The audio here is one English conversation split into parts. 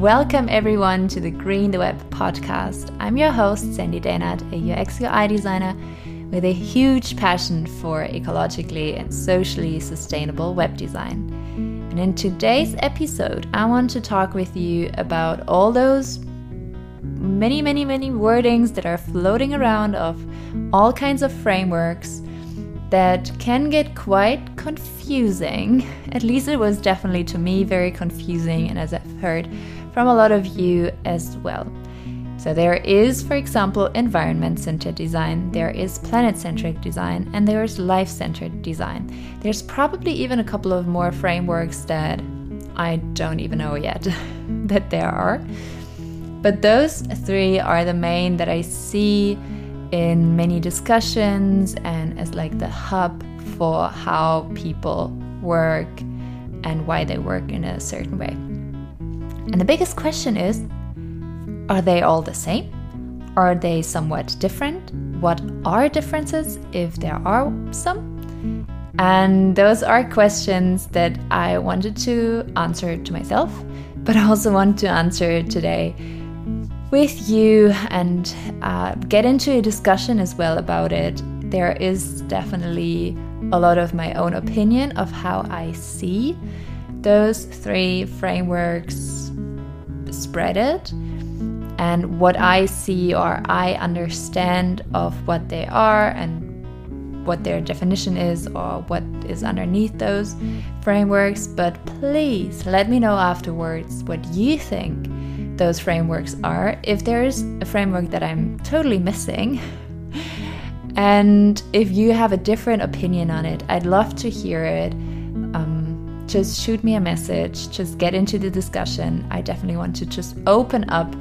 Welcome everyone to the Green the Web podcast. I'm your host, Sandy Dähnert, a UX UI designer with a huge passion for ecologically and socially sustainable web design. And in today's episode, I want to talk with you about all those many, many, many wordings that are floating around of all kinds of frameworks that can get quite confusing. At least it was definitely to me very confusing, and as I've heard, from a lot of you as well. So, there is, for example, environment centered design, there is planet centric design, and there is life centered design. There's probably even a couple of more frameworks that I don't even know yet that there are. But those three are the main that I see in many discussions and as like the hub for how people work and why they work in a certain way. And the biggest question is are they all the same? Are they somewhat different? What are differences, if there are some? And those are questions that I wanted to answer to myself, but I also want to answer today with you and uh, get into a discussion as well about it. There is definitely a lot of my own opinion of how I see those three frameworks spread it and what I see or I understand of what they are and what their definition is or what is underneath those frameworks. But please let me know afterwards what you think those frameworks are. If there's a framework that I'm totally missing, and if you have a different opinion on it, I'd love to hear it. Um, just shoot me a message, just get into the discussion. I definitely want to just open up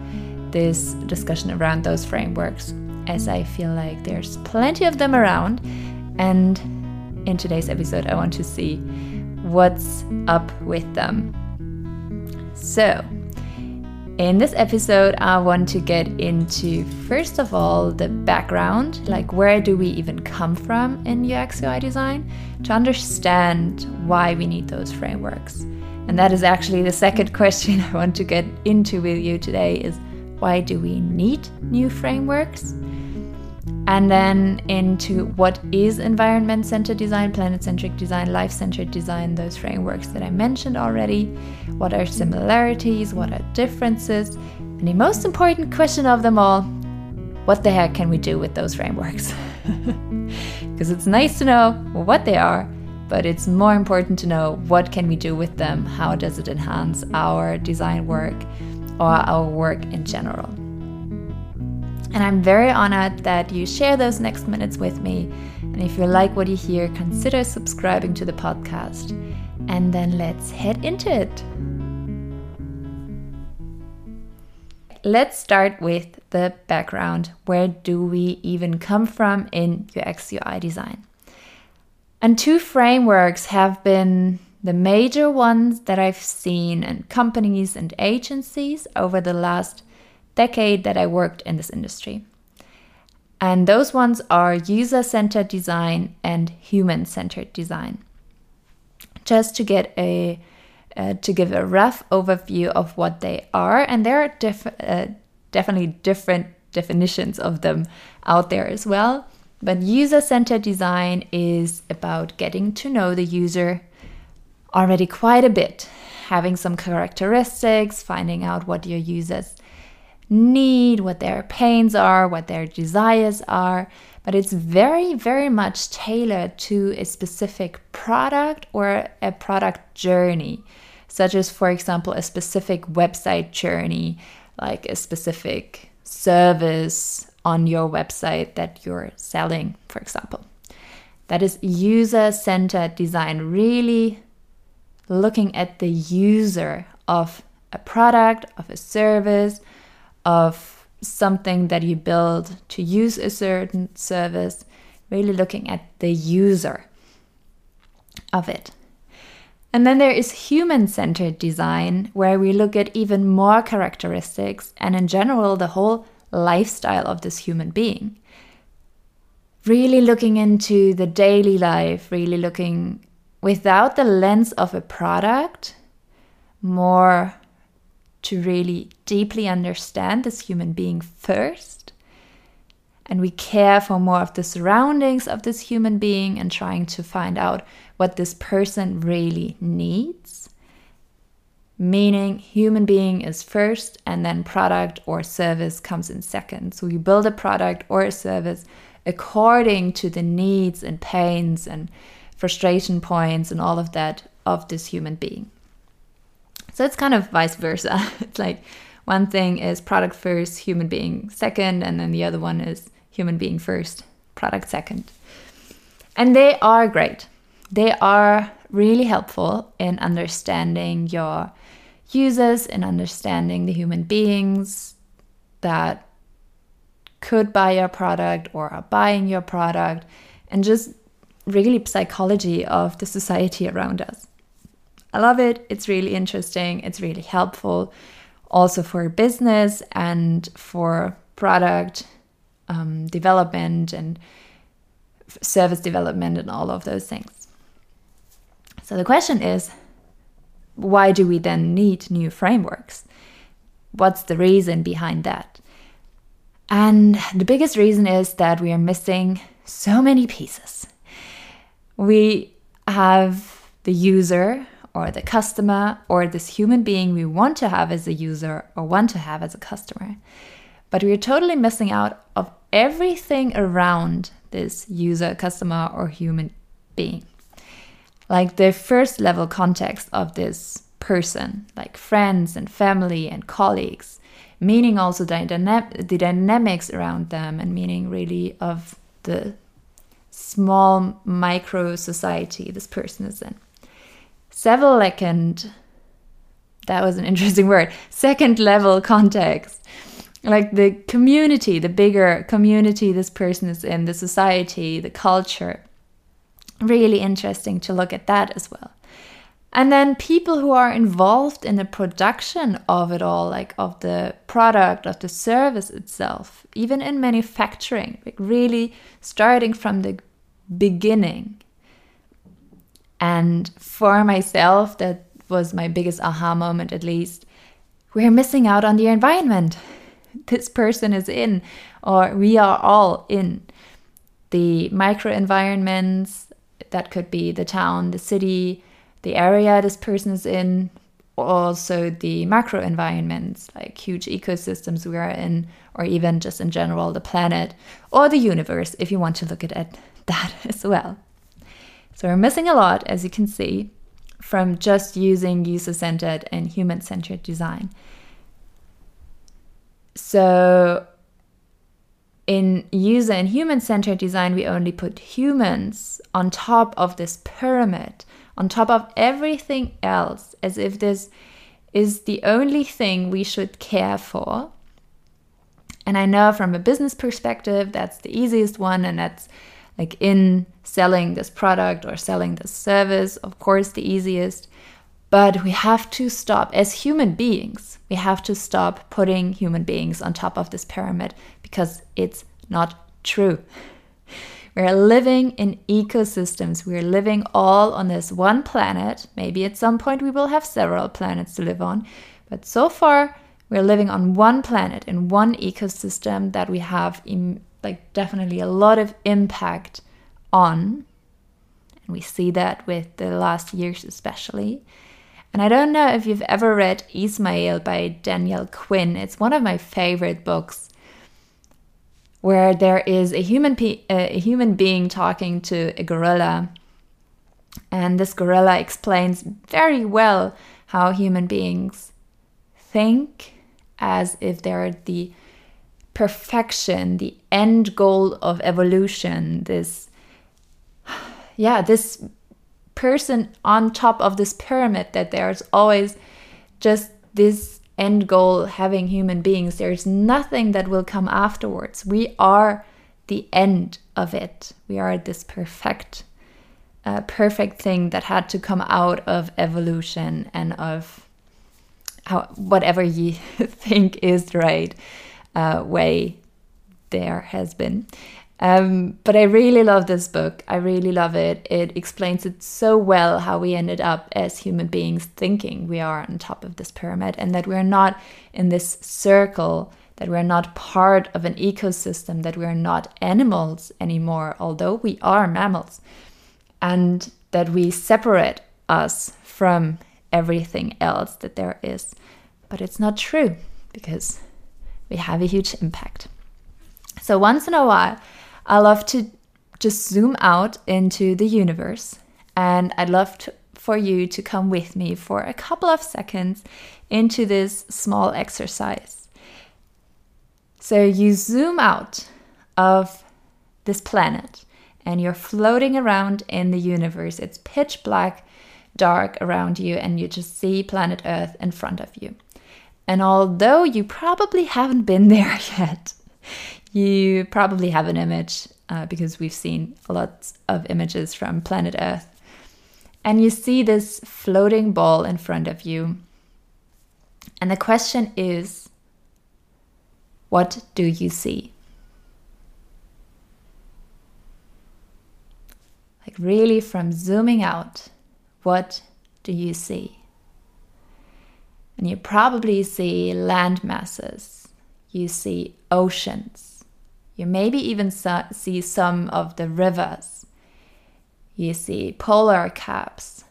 this discussion around those frameworks as I feel like there's plenty of them around. And in today's episode, I want to see what's up with them. So, in this episode, I want to get into first of all the background like, where do we even come from in UX UI design to understand why we need those frameworks. And that is actually the second question I want to get into with you today is why do we need new frameworks? And then into what is environment centered design, planet centric design, life centered design, those frameworks that I mentioned already. What are similarities? What are differences? And the most important question of them all what the heck can we do with those frameworks? Because it's nice to know what they are, but it's more important to know what can we do with them? How does it enhance our design work or our work in general? And I'm very honored that you share those next minutes with me. And if you like what you hear, consider subscribing to the podcast. And then let's head into it. Let's start with the background. Where do we even come from in UX UI design? And two frameworks have been the major ones that I've seen in companies and agencies over the last decade that I worked in this industry. And those ones are user centered design and human centered design. Just to get a uh, to give a rough overview of what they are, and there are uh, definitely different definitions of them out there as well. But user centered design is about getting to know the user already quite a bit, having some characteristics, finding out what your users need, what their pains are, what their desires are, but it's very, very much tailored to a specific product or a product journey, such as, for example, a specific website journey, like a specific service on your website that you're selling, for example. That is user centered design, really looking at the user of a product, of a service, of something that you build to use a certain service, really looking at the user of it. And then there is human centered design, where we look at even more characteristics and, in general, the whole lifestyle of this human being. Really looking into the daily life, really looking without the lens of a product, more to really deeply understand this human being first. And we care for more of the surroundings of this human being and trying to find out what this person really needs. Meaning, human being is first, and then product or service comes in second. So, you build a product or a service according to the needs and pains and frustration points and all of that of this human being. So it's kind of vice versa. it's like one thing is product first, human being second, and then the other one is human being first, product second. And they are great. They are really helpful in understanding your users, in understanding the human beings that could buy your product or are buying your product, and just really psychology of the society around us. I love it. It's really interesting. It's really helpful also for business and for product um, development and service development and all of those things. So the question is why do we then need new frameworks? What's the reason behind that? And the biggest reason is that we are missing so many pieces. We have the user or the customer or this human being we want to have as a user or want to have as a customer. But we're totally missing out of everything around this user, customer, or human being. Like the first level context of this person, like friends and family and colleagues, meaning also the, the dynamics around them, and meaning really of the small micro society this person is in second that was an interesting word second level context. Like the community the bigger community this person is in the society the culture really interesting to look at that as well. And then people who are involved in the production of it all like of the product of the service itself even in manufacturing like really starting from the beginning and for myself, that was my biggest aha moment, at least. We're missing out on the environment this person is in, or we are all in. The micro environments that could be the town, the city, the area this person is in, also the macro environments like huge ecosystems we are in, or even just in general the planet or the universe, if you want to look at it that as well. So we're missing a lot, as you can see, from just using user centered and human centered design. So in user and human centered design, we only put humans on top of this pyramid, on top of everything else, as if this is the only thing we should care for. And I know from a business perspective, that's the easiest one, and that's like in selling this product or selling this service, of course, the easiest. But we have to stop, as human beings, we have to stop putting human beings on top of this pyramid because it's not true. We're living in ecosystems. We're living all on this one planet. Maybe at some point we will have several planets to live on. But so far, we're living on one planet in one ecosystem that we have like definitely a lot of impact on. And we see that with the last years, especially. And I don't know if you've ever read Ishmael by Daniel Quinn. It's one of my favorite books where there is a human pe- a human being talking to a gorilla and this gorilla explains very well how human beings think as if they're the perfection, the end goal of evolution, this, yeah, this person on top of this pyramid, that there's always just this end goal having human beings. There's nothing that will come afterwards. We are the end of it. We are this perfect, uh, perfect thing that had to come out of evolution and of how, whatever you think is the right. uh, way there has been. Um, but I really love this book. I really love it. It explains it so well how we ended up as human beings thinking we are on top of this pyramid and that we're not in this circle, that we're not part of an ecosystem, that we're not animals anymore, although we are mammals, and that we separate us from everything else that there is. But it's not true because we have a huge impact. So once in a while, I love to just zoom out into the universe, and I'd love to, for you to come with me for a couple of seconds into this small exercise. So you zoom out of this planet and you're floating around in the universe. It's pitch black, dark around you, and you just see planet Earth in front of you. And although you probably haven't been there yet, you probably have an image uh, because we've seen lots of images from planet Earth. And you see this floating ball in front of you. And the question is what do you see? Like, really, from zooming out, what do you see? And you probably see land masses, you see oceans, you maybe even see some of the rivers. You see polar caps.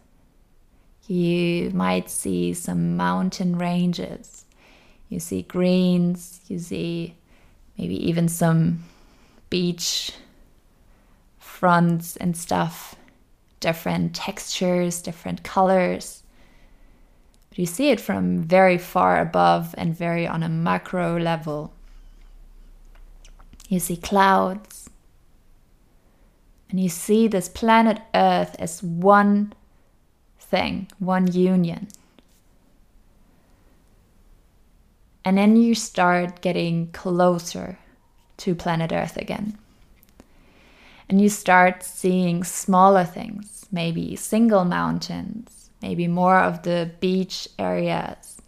You might see some mountain ranges. You see greens. You see maybe even some beach fronts and stuff, different textures, different colors. But you see it from very far above and very on a macro level. You see clouds. And you see this planet Earth as one thing, one union. And then you start getting closer to planet Earth again. And you start seeing smaller things, maybe single mountains, maybe more of the beach areas,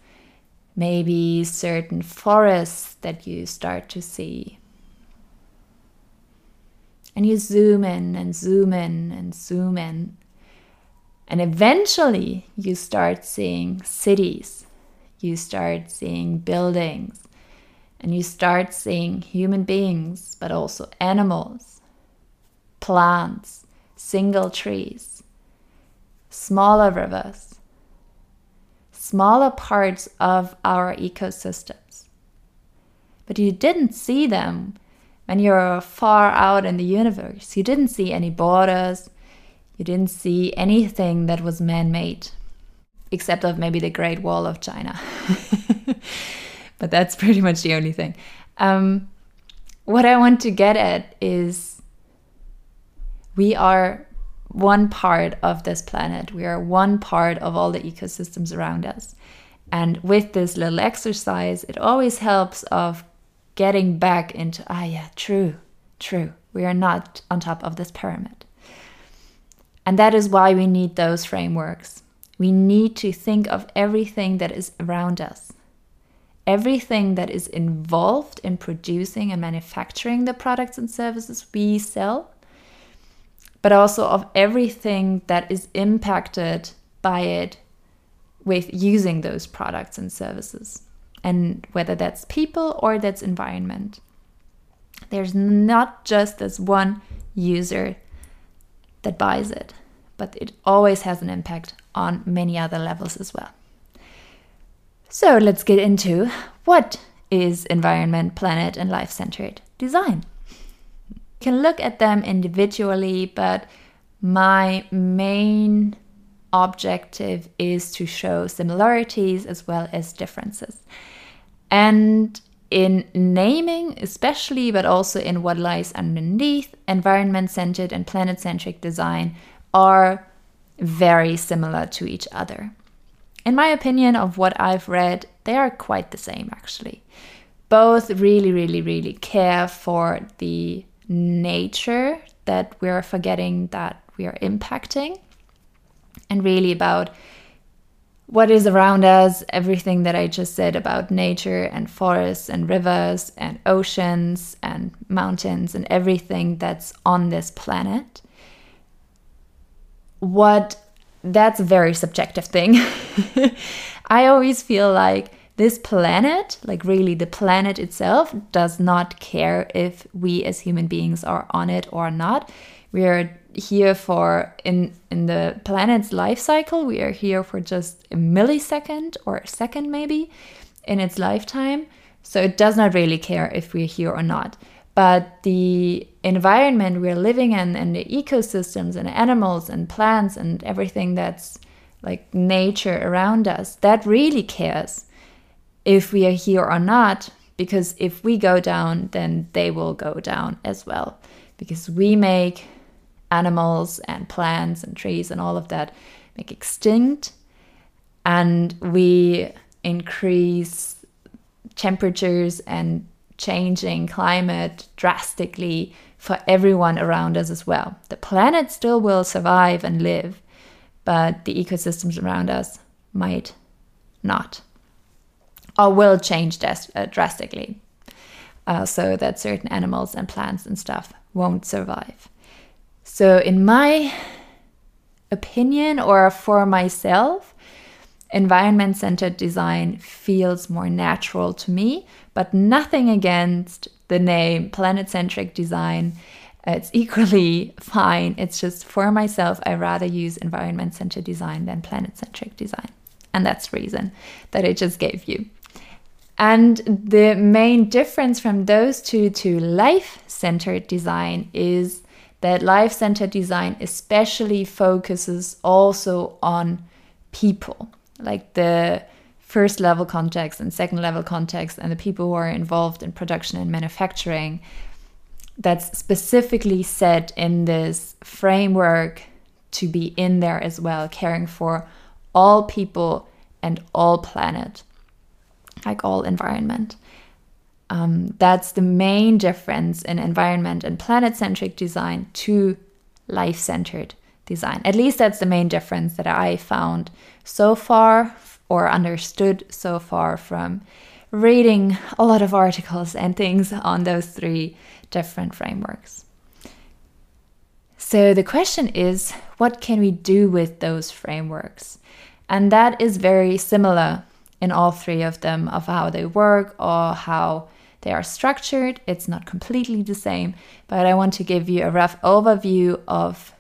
maybe certain forests that you start to see, and you zoom in and zoom in and zoom in. And eventually you start seeing cities, you start seeing buildings, and you start seeing human beings, but also animals, plants, single trees, smaller rivers, smaller parts of our ecosystems. But you didn't see them when you're far out in the universe, you didn't see any borders, you didn't see anything that was man made, except of maybe the Great Wall of China. but that's pretty much the only thing. Um, what I want to get at is we are one part of this planet. We are one part of all the ecosystems around us. And with this little exercise, it always helps of getting back into, ah, yeah, true, true. We are not on top of this pyramid. And that is why we need those frameworks. We need to think of everything that is around us, everything that is involved in producing and manufacturing the products and services we sell, but also of everything that is impacted by it with using those products and services and whether that's people or that's environment. There's not just this one user that buys it, but it always has an impact on many other levels as well. So let's get into what is environment, planet, and life centered design. You can look at them individually, but my main objective is to show similarities as well as differences. And in naming, especially, but also in what lies underneath, environment centered and planet centric design are very similar to each other. In my opinion, of what I've read, they are quite the same actually. Both really, really, really care for the nature that we're forgetting that we are impacting, and really about what is around us, everything that I just said about nature and forests and rivers and oceans and mountains and everything that's on this planet. What that's a very subjective thing. I always feel like this planet, like really the planet itself, does not care if we as human beings are on it or not. We are here for in in the planet's life cycle we are here for just a millisecond or a second maybe in its lifetime. So it does not really care if we're here or not. But the environment we're living in and the ecosystems and animals and plants and everything that's like nature around us that really cares if we are here or not because if we go down then they will go down as well. Because we make animals and plants and trees and all of that make extinct and we increase temperatures and changing climate drastically for everyone around us as well. The planet still will survive and live, but the ecosystems around us might not or will change uh, drastically uh, so that certain animals and plants and stuff won't survive. So, in my opinion, or for myself, environment centered design feels more natural to me, but nothing against the name planet centric design. Uh, it's equally fine. It's just for myself, I rather use environment centered design than planet centric design. And that's the reason that I just gave you. And the main difference from those two to life centered design is that life centered design especially focuses also on people, like the first level context and second level context, and the people who are involved in production and manufacturing. That's specifically set in this framework to be in there as well, caring for all people and all planet, like all environment. Um, that's the main difference in environment and planet centric design to life centered design. At least that's the main difference that I found so far or understood so far from reading a lot of articles and things on those three different frameworks. So the question is what can we do with those frameworks? And that is very similar in all three of them of how they work or how they are structured, it's not completely the same, but I want to give you a rough overview of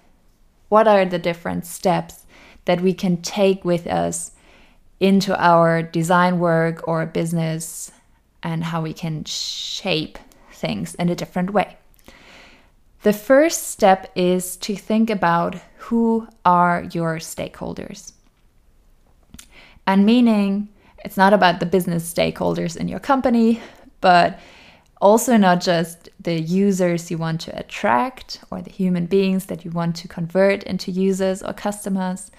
what are the different steps that we can take with us into our design work or business and how we can shape things in a different way. The first step is to think about who are your stakeholders. And meaning, it's not about the business stakeholders in your company, but also not just the users you want to attract or the human beings that you want to convert into users or customers,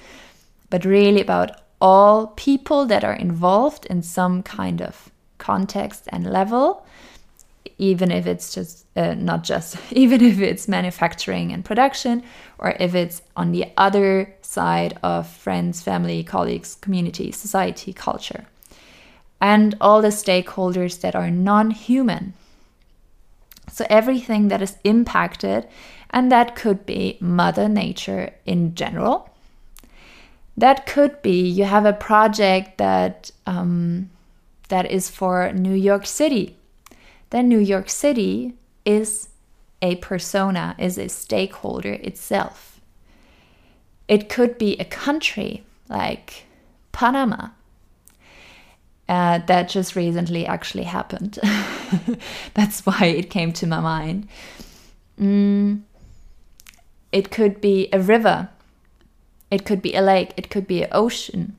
but really about all people that are involved in some kind of context and level, even if it's just uh, not just, even if it's manufacturing and production, or if it's on the other side of friends, family, colleagues, community, society, culture and all the stakeholders that are non human. So, everything that is impacted, and that could be Mother Nature in general. That could be you have a project that um, that is for New York City. Then New York City is a persona, is a stakeholder itself. It could be a country like Panama uh, that just recently actually happened. That's why it came to my mind. Mm, it could be a river, it could be a lake, it could be an ocean.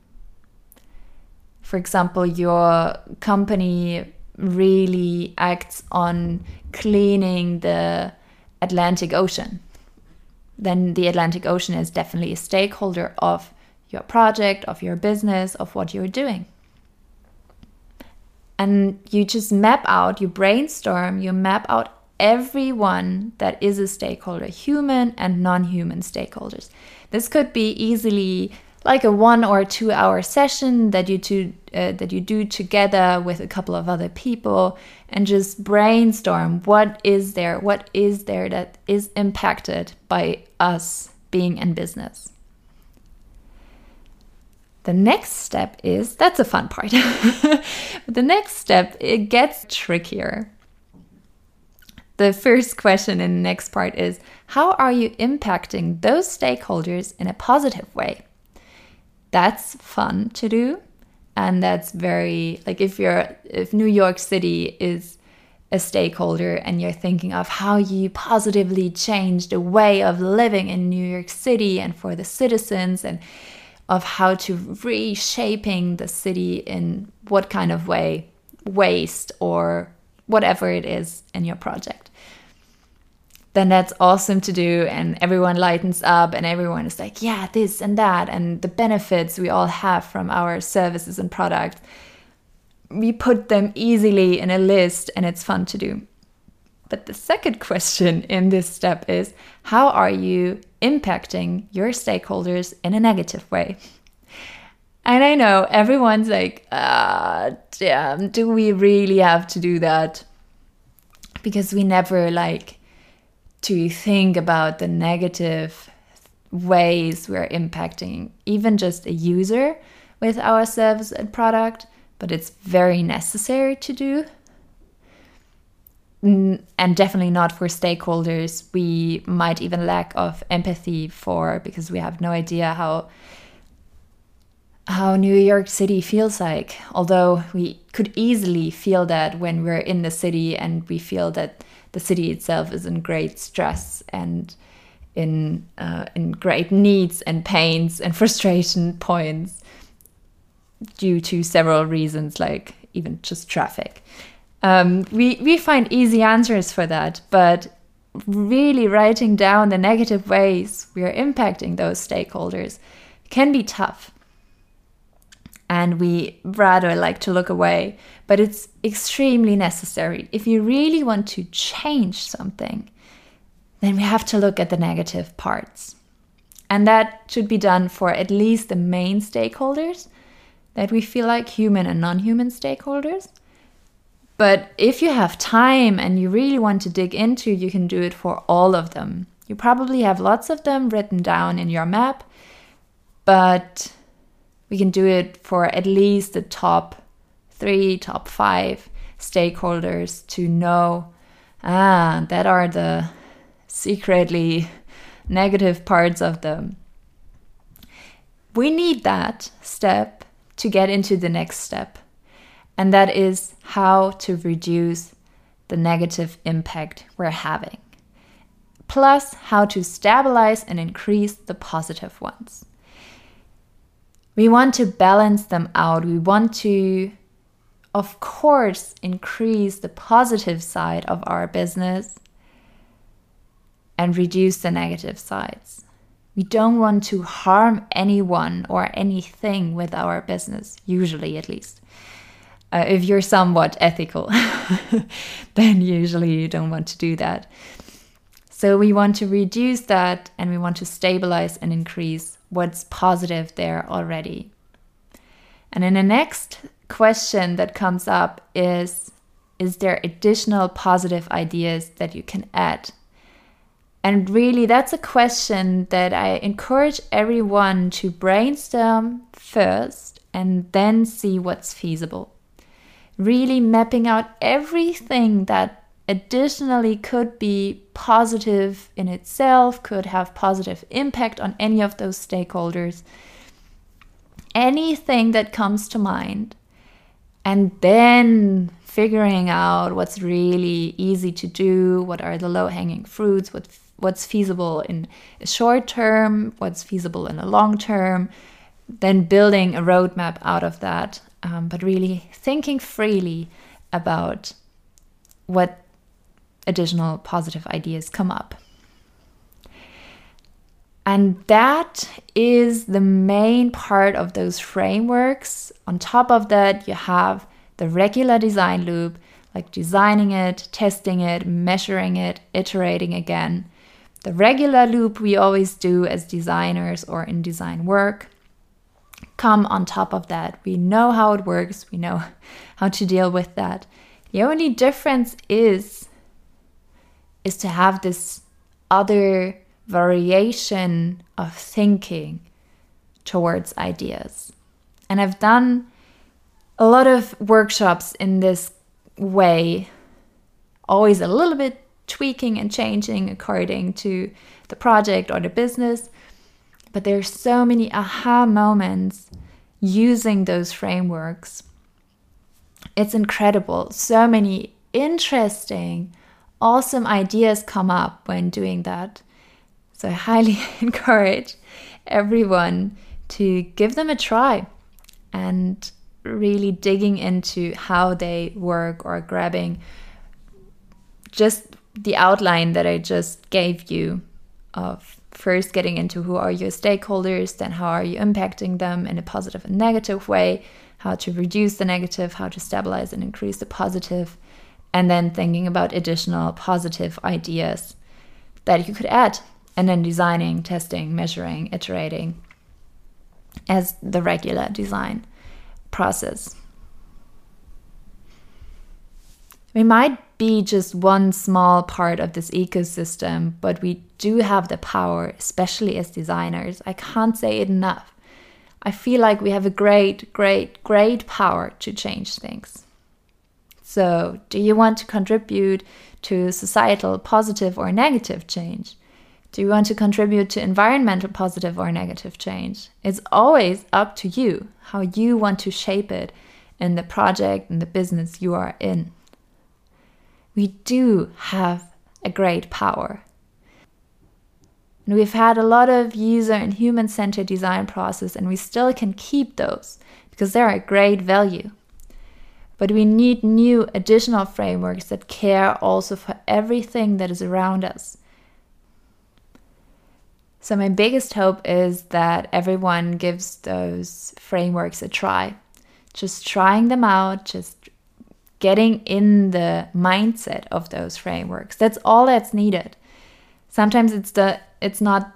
For example, your company really acts on cleaning the Atlantic Ocean. Then the Atlantic Ocean is definitely a stakeholder of your project, of your business, of what you're doing and you just map out, you brainstorm, you map out everyone that is a stakeholder, human and non human stakeholders. This could be easily like a one or two hour session that you two uh, that you do together with a couple of other people and just brainstorm what is there what is there that is impacted by us being in business the next step is that's a fun part. The next step it gets trickier. The first question in the next part is how are you impacting those stakeholders in a positive way? That's fun to do and that's very like if you're if new york city is a stakeholder and you're thinking of how you positively change the way of living in new york city and for the citizens and of how to reshaping the city in what kind of way waste or whatever it is in your project. Then that's awesome to do and everyone lightens up and everyone is like yeah this and that and the benefits we all have from our services and products we put them easily in a list and it's fun to do. But the second question in this step is how are you impacting your stakeholders in a negative way and i know everyone's like ah damn do we really have to do that because we never like to think about the negative ways we're impacting even just a user with our service and product, but it's very necessary to do. And definitely not for stakeholders we might even lack of empathy for because we have no idea how how New York City feels like. Although we could easily feel that when we're in the city and we feel that the city itself is in great stress and in uh, in great needs and pains and frustration points due to several reasons, like even just traffic. Um, we we find easy answers for that, but really writing down the negative ways we are impacting those stakeholders can be tough and we rather like to look away. But it's extremely necessary. If you really want to change something, then we have to look at the negative parts. And that should be done for at least the main stakeholders that we feel like human and non human stakeholders. But if you have time and you really want to dig into, you can do it for all of them. You probably have lots of them written down in your map, but we can do it for at least the top three, top five stakeholders to know ah, that are the secretly negative parts of them. We need that step to get into the next step, and that is how to reduce the negative impact we're having, plus, how to stabilize and increase the positive ones. We want to balance them out. We want to, of course, increase the positive side of our business and reduce the negative sides. We don't want to harm anyone or anything with our business, usually at least. Uh, if you're somewhat ethical, then usually you don't want to do that. So we want to reduce that and we want to stabilize and increase what's positive there already. And then the next question that comes up is Is there additional positive ideas that you can add? And really, that's a question that I encourage everyone to brainstorm first and then see what's feasible. Really mapping out everything that additionally could be positive in itself, could have positive impact on any of those stakeholders. Anything that comes to mind. And then figuring out what's really easy to do, what are the low hanging fruits, what, what's feasible in a short term, what's feasible in a long term, then building a roadmap out of that, um, but really thinking freely about what additional positive ideas come up. And that is the main part of those frameworks. On top of that, you have the regular design loop, like designing it, testing it, measuring it, iterating again. The regular loop we always do as designers or in design work. Come on top of that. We know how it works, we know how to deal with that. The only difference is is to have this other variation of thinking towards ideas. And I've done a lot of workshops in this way, always a little bit tweaking and changing according to the project or the business. But there's so many aha moments using those frameworks. It's incredible. So many interesting, awesome ideas come up when doing that. So I highly encourage everyone to give them a try and really digging into how they work or grabbing just the outline that I just gave you of first getting into who are your stakeholders, then how are you impacting them in a positive and negative way, how to reduce the negative, how to stabilize and increase the positive, and then thinking about additional positive ideas that you could add, and then designing, testing, measuring, iterating as the regular design process. We might be just one small part of this ecosystem, but we do have the power, especially as designers. I can't say it enough. I feel like we have a great, great, great power to change things. So, do you want to contribute to societal positive or negative change? Do you want to contribute to environmental positive or negative change? It's always up to you how you want to shape it in the project and the business you are in. We do have a great power. And we've had a lot of user and human centered design process, and we still can keep those because they're a great value. But we need new additional frameworks that care also for everything that is around us so, my biggest hope is that everyone gives those frameworks a try. Just trying them out, just getting in the mindset of those frameworks. That's all that's needed. Sometimes it's the it's not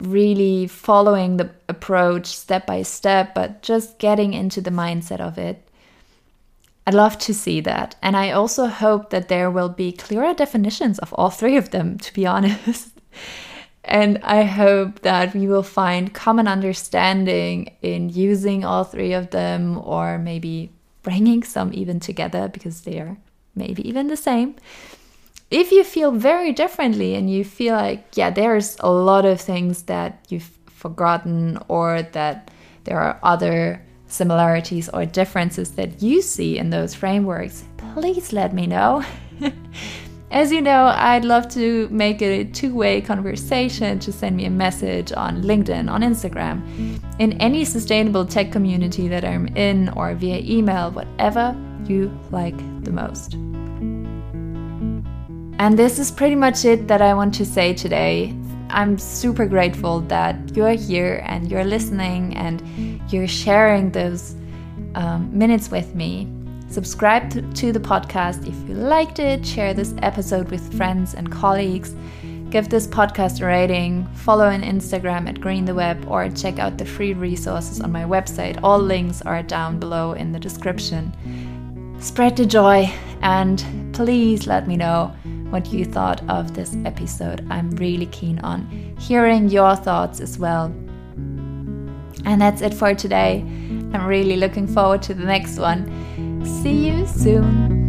really following the approach step by step, but just getting into the mindset of it. I'd love to see that. And I also hope that there will be clearer definitions of all three of them, to be honest. And I hope that we will find common understanding in using all three of them, or maybe bringing some even together because they are maybe even the same. If you feel very differently and you feel like, yeah, there's a lot of things that you've forgotten, or that there are other similarities or differences that you see in those frameworks, please let me know. As you know, I'd love to make it a two way conversation. to send me a message on LinkedIn, on Instagram, in any sustainable tech community that I'm in, or via email, whatever you like the most. And this is pretty much it that I want to say today. I'm super grateful that you're here and you're listening and you're sharing those um, minutes with me. Subscribe to the podcast if you liked it, share this episode with friends and colleagues, give this podcast a rating, follow on Instagram at Green the Web, or check out the free resources on my website. All links are down below in the description. Spread the joy and please let me know what you thought of this episode. I'm really keen on hearing your thoughts as well. And that's it for today. I'm really looking forward to the next one. See you soon.